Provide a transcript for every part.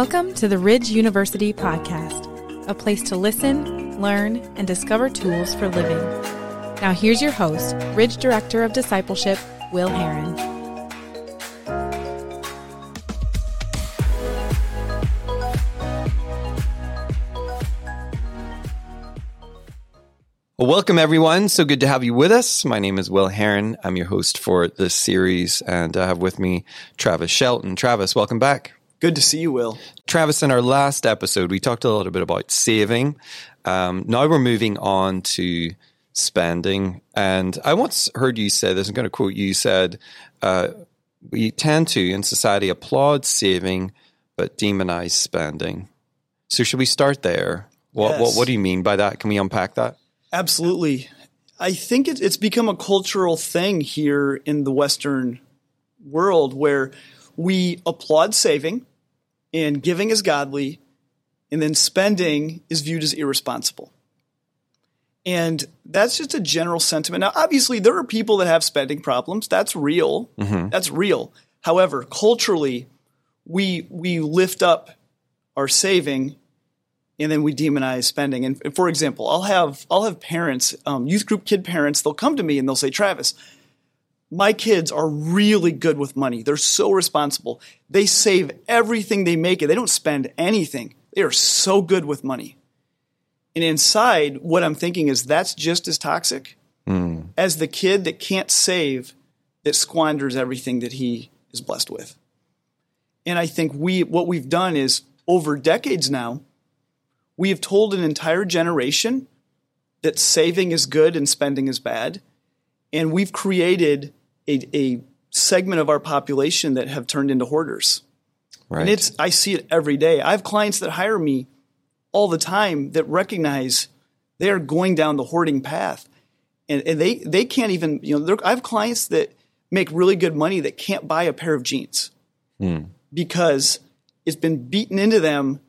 Welcome to the Ridge University Podcast, a place to listen, learn, and discover tools for living. Now, here's your host, Ridge Director of Discipleship, Will Herron. Well, welcome everyone. So good to have you with us. My name is Will Herron. I'm your host for this series, and I have with me Travis Shelton. Travis, welcome back. Good to see you, Will. Travis, in our last episode, we talked a little bit about saving. Um, now we're moving on to spending. And I once heard you say this, I'm going to quote you, you said, uh, we tend to, in society, applaud saving, but demonize spending. So should we start there? What, Yes. what, what do you mean by that? Can we unpack that? Absolutely. I think it, it's become a cultural thing here in the Western world where we applaud saving and giving is godly, and then spending is viewed as irresponsible. And that's just a general sentiment. Now, obviously, there are people that have spending problems. That's real. That's real. However, culturally, we we lift up our saving and then we demonize spending. And, and for example, I'll have I'll have parents, um, youth group kid parents, they'll come to me and they'll say, Travis, my kids are really good with money. They're so responsible. They save everything they make, and they don't spend anything. They are so good with money. And inside, what I'm thinking is that's just as toxic hmm. as the kid that can't save, that squanders everything that he is blessed with. And I think we what we've done is over decades now, we have told an entire generation that saving is good and spending is bad. And we've created a, a segment of our population that have turned into hoarders. Right. And it's I see it every day. I have clients that hire me all the time that recognize they are going down the hoarding path. And, and they, they can't even, you know, I have clients that make really good money that can't buy a pair of jeans because it's been beaten into them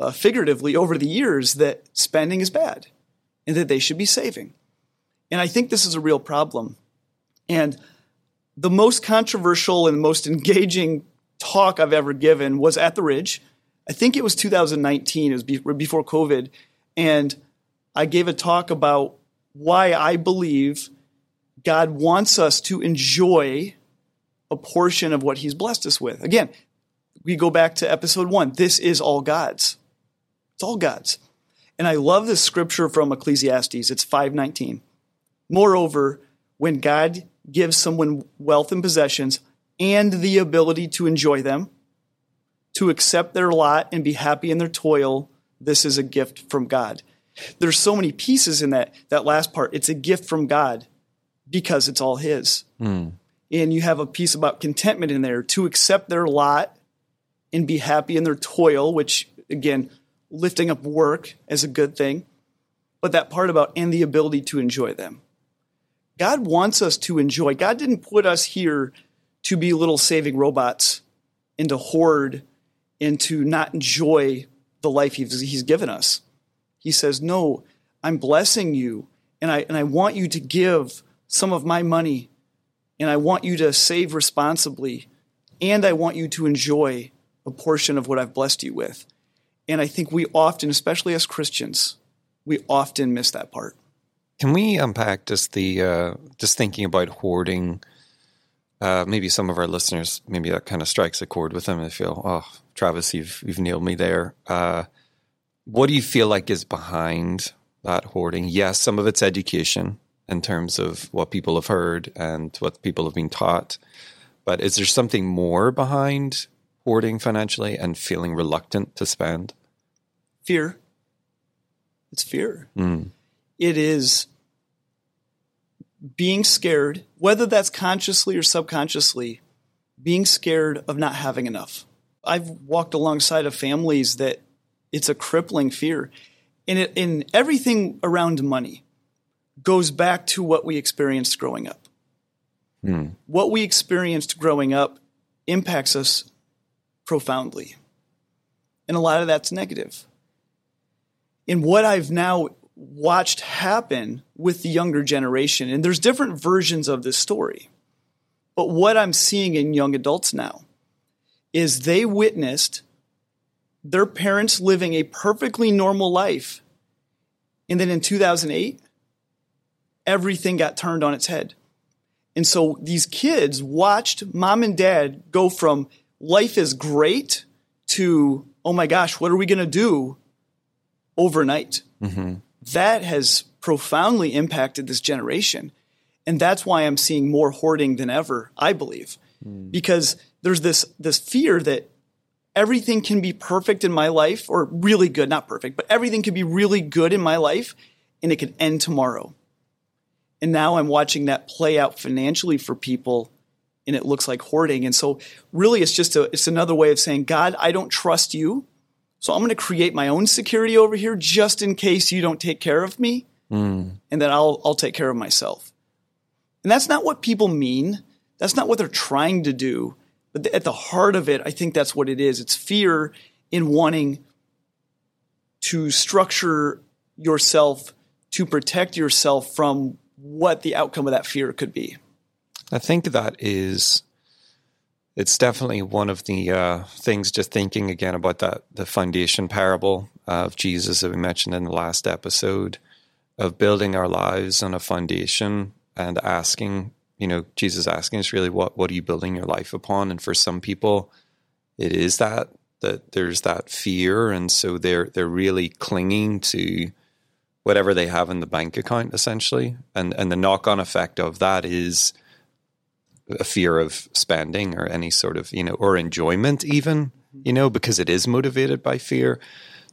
uh, figuratively over the years that spending is bad and that they should be saving. And I think this is a real problem. And the most controversial and most engaging talk I've ever given was at the Ridge. I think it was 2019, it was be- before COVID. And I gave a talk about why I believe God wants us to enjoy a portion of what He's blessed us with. Again, we go back to episode one. This is all God's. It's all God's. And I love this scripture from Ecclesiastes. It's 519. Moreover, when God gives someone wealth and possessions and the ability to enjoy them, to accept their lot and be happy in their toil, this is a gift from God. There's so many pieces in that, that last part. It's a gift from God because it's all His. Hmm. And you have a piece about contentment in there to accept their lot and be happy in their toil, which again, lifting up work as a good thing. But that part about and the ability to enjoy them. God wants us to enjoy. God didn't put us here to be little saving robots and to hoard and to not enjoy the life he's, he's given us. He says, No, I'm blessing you, and I, and I want you to give some of my money, and I want you to save responsibly, and I want you to enjoy a portion of what I've blessed you with. And I think we often, especially as Christians, we often miss that part. Can we unpack just the uh, just thinking about hoarding? Uh, maybe some of our listeners, maybe that kind of strikes a chord with them. They feel, "Oh, Travis, you've you've nailed me there." Uh, what do you feel like is behind that hoarding? Yes, some of it's education in terms of what people have heard and what people have been taught, but is there something more behind hoarding financially and feeling reluctant to spend? Fear. It's fear. It is being scared, whether that's consciously or subconsciously, being scared of not having enough. I've walked alongside of families that it's a crippling fear. And it, in everything around money goes back to what we experienced growing up. Hmm. What we experienced growing up impacts us profoundly. And a lot of that's negative. And what I've now watched happen with the younger generation, and there's different versions of this story, but what I'm seeing in young adults now is they witnessed their parents living a perfectly normal life. And then in 2008, everything got turned on its head. And so these kids watched mom and dad go from life is great to, oh my gosh, what are we going to do overnight? Mm-hmm. That has profoundly impacted this generation. And that's why I'm seeing more hoarding than ever, I believe. Mm. Because there's this, this fear that everything can be perfect in my life, or really good, not perfect, but everything can be really good in my life, and it could end tomorrow. And now I'm watching that play out financially for people and it looks like hoarding. And so really it's just a it's another way of saying, God, I don't trust you. So I'm going to create my own security over here just in case you don't take care of me. Mm. And then I'll I'll take care of myself. And that's not what people mean. That's not what they're trying to do. But at the heart of it, I think that's what it is. It's fear in wanting to structure yourself to protect yourself from what the outcome of that fear could be. I think that is it's definitely one of the uh, things. Just thinking again about that the foundation parable of Jesus that we mentioned in the last episode of building our lives on a foundation and asking, you know, Jesus asking us really what what are you building your life upon? And for some people, it is that that there's that fear, and so they're they're really clinging to whatever they have in the bank account essentially and and the knock on effect of that is a fear of spending or any sort of you know or enjoyment even you know because it is motivated by fear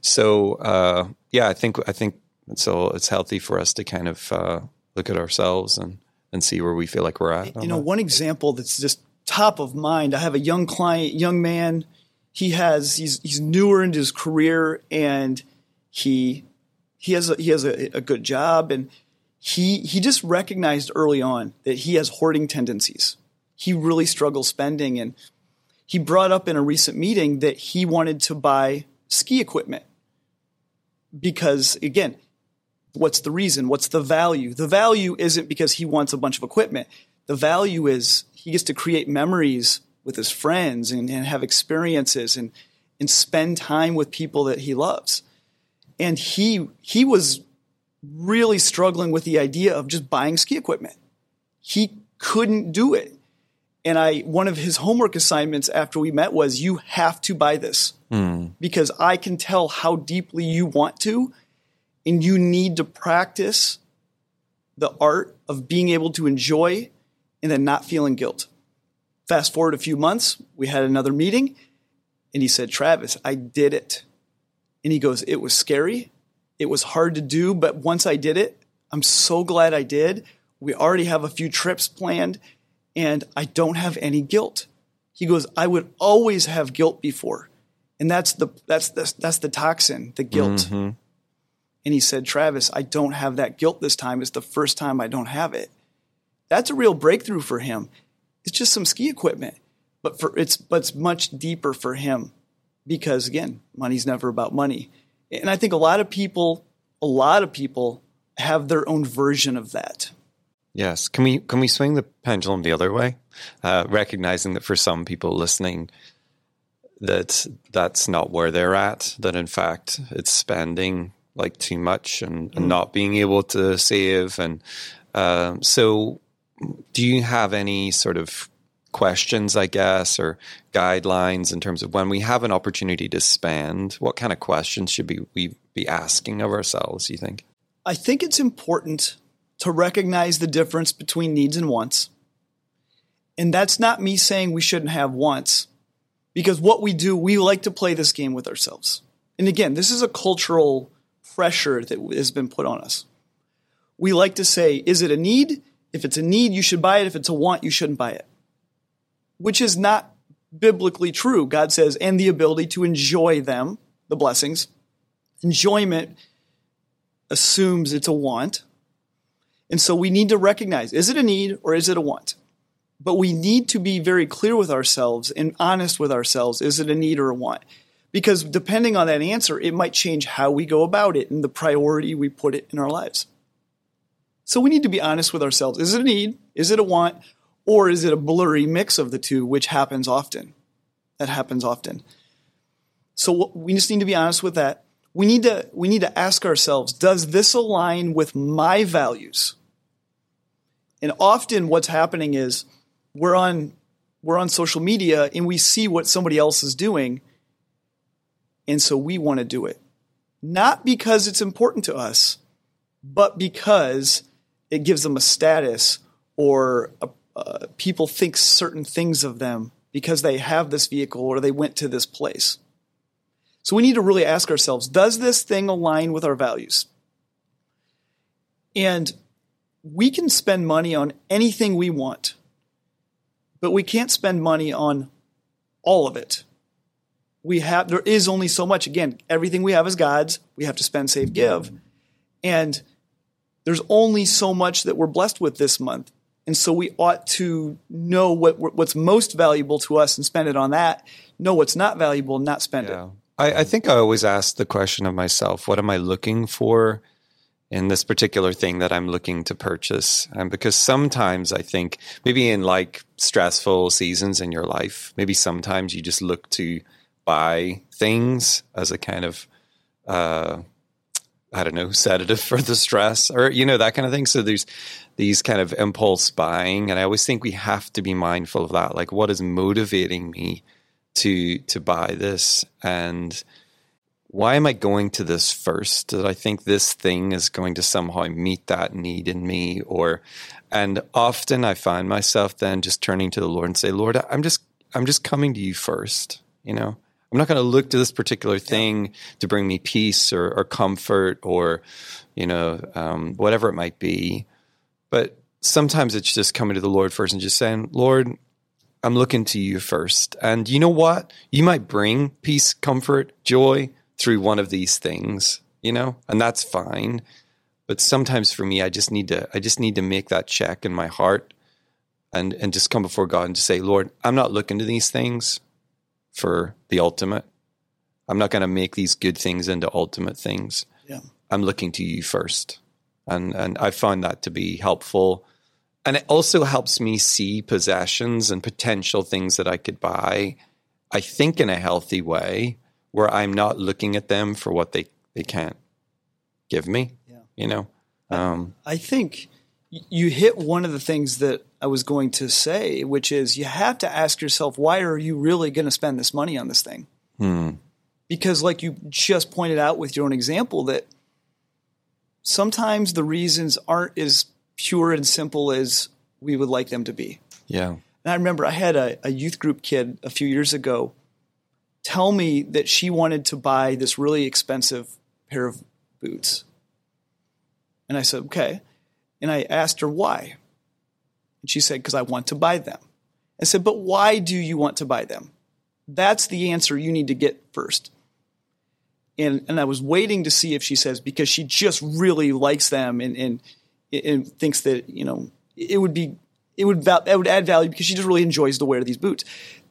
so uh, yeah i think i think so it's healthy for us to kind of uh, look at ourselves and and see where we feel like we're at you know that. one example that's just top of mind i have a young client young man he has he's he's newer into his career and he he has a, he has a, a good job and he he just recognized early on that he has hoarding tendencies. He really struggles spending. And he brought up in a recent meeting that he wanted to buy ski equipment because again what's the reason? What's the value? The value isn't because he wants a bunch of equipment. The value is he gets to create memories with his friends and, and have experiences and and spend time with people that he loves. And he he was really struggling with the idea of just buying ski equipment. He couldn't do it. And I one of his homework assignments after we met was you have to buy this mm. because I can tell how deeply you want to and you need to practice the art of being able to enjoy and then not feeling guilt. Fast forward a few months, we had another meeting and he said, "Travis, I did it." And he goes, It was scary. It was hard to do, but once I did it, I'm so glad I did. We already have a few trips planned, and I don't have any guilt. He goes, I would always have guilt before. And that's the that's the, that's the toxin, the guilt. Mm-hmm. And he said, Travis, I don't have that guilt this time. It's the first time I don't have it. That's a real breakthrough for him. It's just some ski equipment, but for it's but it's much deeper for him because again, money's never about money. And I think a lot of people, a lot of people have their own version of that. Yes. Can we can we swing the pendulum the other way? Uh, recognizing that for some people listening, that that's not where they're at. That in fact it's spending like too much and, and mm. not being able to save. And uh, so, do you have any sort of questions, I guess, or guidelines in terms of when we have an opportunity to spend, what kind of questions should we be asking of ourselves, you think? I think it's important to recognize the difference between needs and wants. And that's not me saying we shouldn't have wants, because what we do, we like to play this game with ourselves. And again, this is a cultural pressure that has been put on us. We like to say, is it a need? If it's a need, you should buy it. If it's a want, you shouldn't buy it which is not biblically true. God says, and the ability to enjoy them, the blessings. Enjoyment assumes it's a want. And so we need to recognize is it a need or is it a want? But we need to be very clear with ourselves and honest with ourselves is it a need or a want? Because depending on that answer, it might change how we go about it and the priority we put it in our lives. So we need to be honest with ourselves. Is it a need? Is it a want? Or is it a blurry mix of the two, which happens often? That happens often. So we just need to be honest with that. We need to we need to ask ourselves, does this align with my values? And often what's happening is we're on we're on social media and we see what somebody else is doing and so we want to do it. Not because it's important to us, but because it gives them a status or a, uh, people think certain things of them because they have this vehicle or they went to this place. So we need to really ask ourselves does this thing align with our values? And we can spend money on anything we want, but we can't spend money on all of it. We have there is only so much. Again, everything we have is God's. We have to spend, save, give. And there's only so much that we're blessed with this month. And so we ought to know what what's most valuable to us and spend it on that. Know what's not valuable and not spend yeah. it. I, I think I always ask the question of myself: What am I looking for in this particular thing that I'm looking to purchase? And because sometimes I think maybe in like stressful seasons in your life, maybe sometimes you just look to buy things as a kind of uh, I don't know, sedative for the stress or, you know, that kind of thing. So there's these kind of impulse buying. And I always think we have to be mindful of that. Like what is motivating me to, to buy this? And why am I going to this first? Did I think this thing is going to somehow meet that need in me? Or, and often I find myself then just turning to the Lord and say, Lord, I'm just, I'm just coming to you first, you know? I'm not going to look to this particular thing yeah. to bring me peace or, or comfort or, you know, um, whatever it might be. But sometimes it's just coming to the Lord first and just saying, Lord, I'm looking to you first. And you know what? You might bring peace, comfort, joy through one of these things, you know, and that's fine. But sometimes for me, I just need to, I just need to make that check in my heart and, and just come before God and just say, Lord, I'm not looking to these things for the ultimate. I'm not going to make these good things into ultimate things. Yeah. I'm looking to you first. And and I find that to be helpful. And it also helps me see possessions and potential things that I could buy, I think in a healthy way, where I'm not looking at them for what they, they can't give me. Yeah. You know? Um, I think you hit one of the things that I was going to say, which is you have to ask yourself, why are you really going to spend this money on this thing? Hmm. Because, like you just pointed out with your own example, that sometimes the reasons aren't as pure and simple as we would like them to be. Yeah. And I remember I had a, a youth group kid a few years ago tell me that she wanted to buy this really expensive pair of boots. And I said, okay. And I asked her why. And she said, because I want to buy them. I said, but why do you want to buy them? That's the answer you need to get first. And, and I was waiting to see if she says, because she just really likes them and, and, and thinks that, you know, it would be, it would, it would add value because she just really enjoys to wear these boots.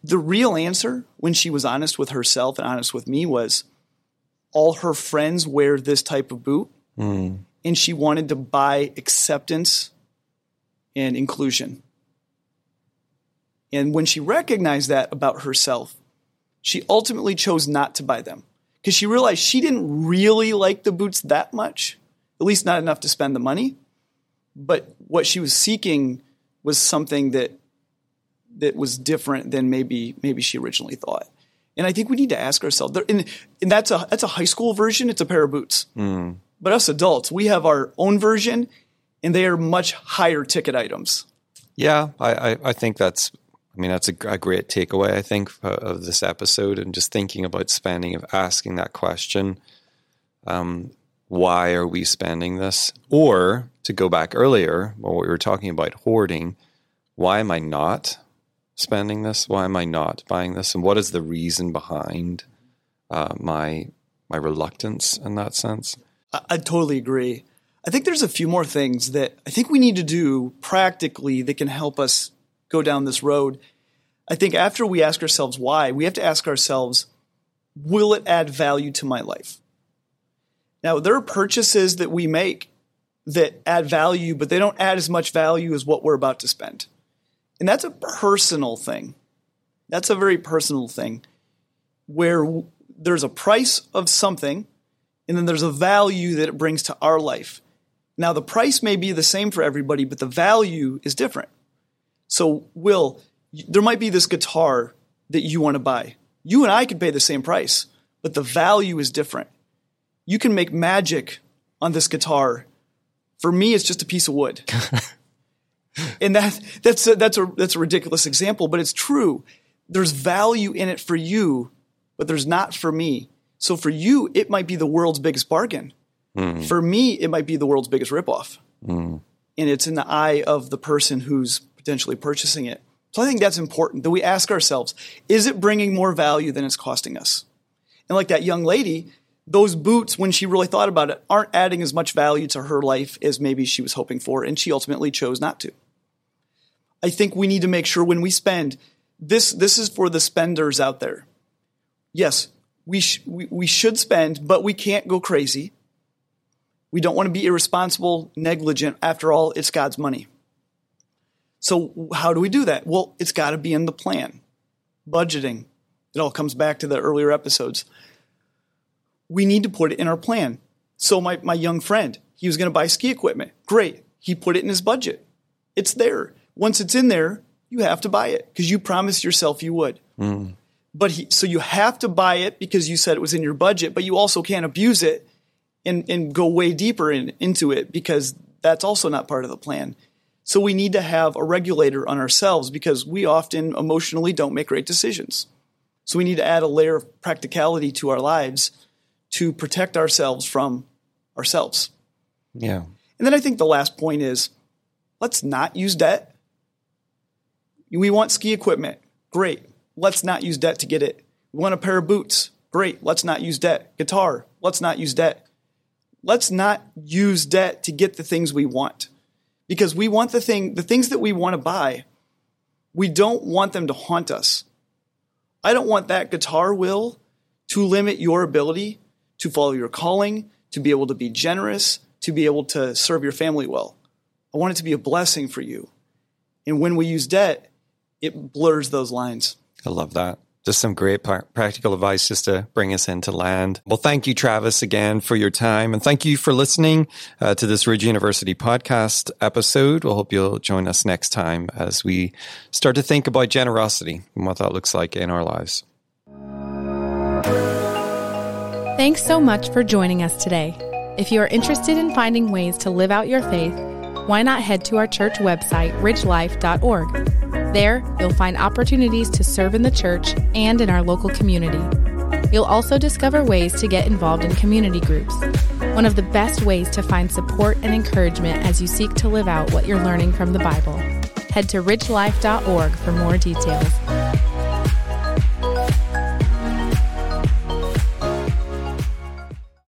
The real answer, when she was honest with herself and honest with me, was all her friends wear this type of boot. Mm and she wanted to buy acceptance and inclusion. And when she recognized that about herself, she ultimately chose not to buy them because she realized she didn't really like the boots that much, at least not enough to spend the money. But what she was seeking was something that that was different than maybe maybe she originally thought. And I think we need to ask ourselves, and, and that's a that's a high school version. It's a pair of boots. Mm. But us adults, we have our own version, and they are much higher ticket items. Yeah, I, I, I think that's. I mean, that's a, a great takeaway. I think uh, of this episode, and just thinking about spending, of asking that question. Um, why are we spending this? Or to go back earlier, what we were talking about hoarding, why am I not spending this? Why am I not buying this? And what is the reason behind uh, my my reluctance in that sense? I, I totally agree. I think there's a few more things that I think we need to do practically that can help us go down this road. I think after we ask ourselves why, we have to ask ourselves, will it add value to my life? Now, there are purchases that we make that add value, but they don't add as much value as what we're about to spend. And that's a personal thing. That's a very personal thing where there's a price of something, and then there's a value that it brings to our life. Now, the price may be the same for everybody, but the value is different. So, Will, there might be this guitar that you want to buy. You and I could pay the same price, but the value is different. You can make magic on this guitar. For me, it's just a piece of wood. and that that's a, that's a that's a ridiculous example, but it's true. There's value in it for you, but there's not for me. So for you, it might be the world's biggest bargain. Mm. For me, it might be the world's biggest ripoff. Mm. And it's in the eye of the person who's potentially purchasing it. So I think that's important that we ask ourselves, is it bringing more value than it's costing us? And like that young lady, those boots, when she really thought about it, aren't adding as much value to her life as maybe she was hoping for, and she ultimately chose not to. I think we need to make sure when we spend this this is for the spenders out there. Yes, we, sh- we, we should spend, but we can't go crazy. We don't want to be irresponsible, negligent. After all, it's God's money. So, how do we do that? Well, it's got to be in the plan. Budgeting. It all comes back to the earlier episodes. We need to put it in our plan. So, my, my young friend, he was going to buy ski equipment. Great. He put it in his budget. It's there. Once it's in there, you have to buy it because you promised yourself you would. Mm. But he, so you have to buy it because you said it was in your budget, but you also can't abuse it and, and go way deeper in, into it because that's also not part of the plan. So we need to have a regulator on ourselves because we often emotionally don't make great decisions. So we need to add a layer of practicality to our lives to protect ourselves from ourselves. Yeah. And then I think the last point is let's not use debt. We want ski equipment. Great. Let's not use debt to get it. We want a pair of boots. Great. Let's not use debt. Guitar. Let's not use debt. Let's not use debt to get the things we want because we want the thing, the things that we want to buy, we don't want them to haunt us. I don't want that guitar will to limit your ability to follow your calling, to be able to be generous, to be able to serve your family well. I want it to be a blessing for you. And when we use debt, it blurs those lines. I love that just some great practical advice just to bring us into land. Well, thank you, Travis, again for your time. And thank you for listening uh, to this Ridge University podcast episode. We'll hope you'll join us next time as we start to think about generosity and what that looks like in our lives. Thanks so much for joining us today. If you are interested in finding ways to live out your faith, why not head to our church website, ridgelife.org? There, you'll find opportunities to serve in the church and in our local community. You'll also discover ways to get involved in community groups, one of the best ways to find support and encouragement as you seek to live out what you're learning from the Bible. Head to ridgelife.org for more details.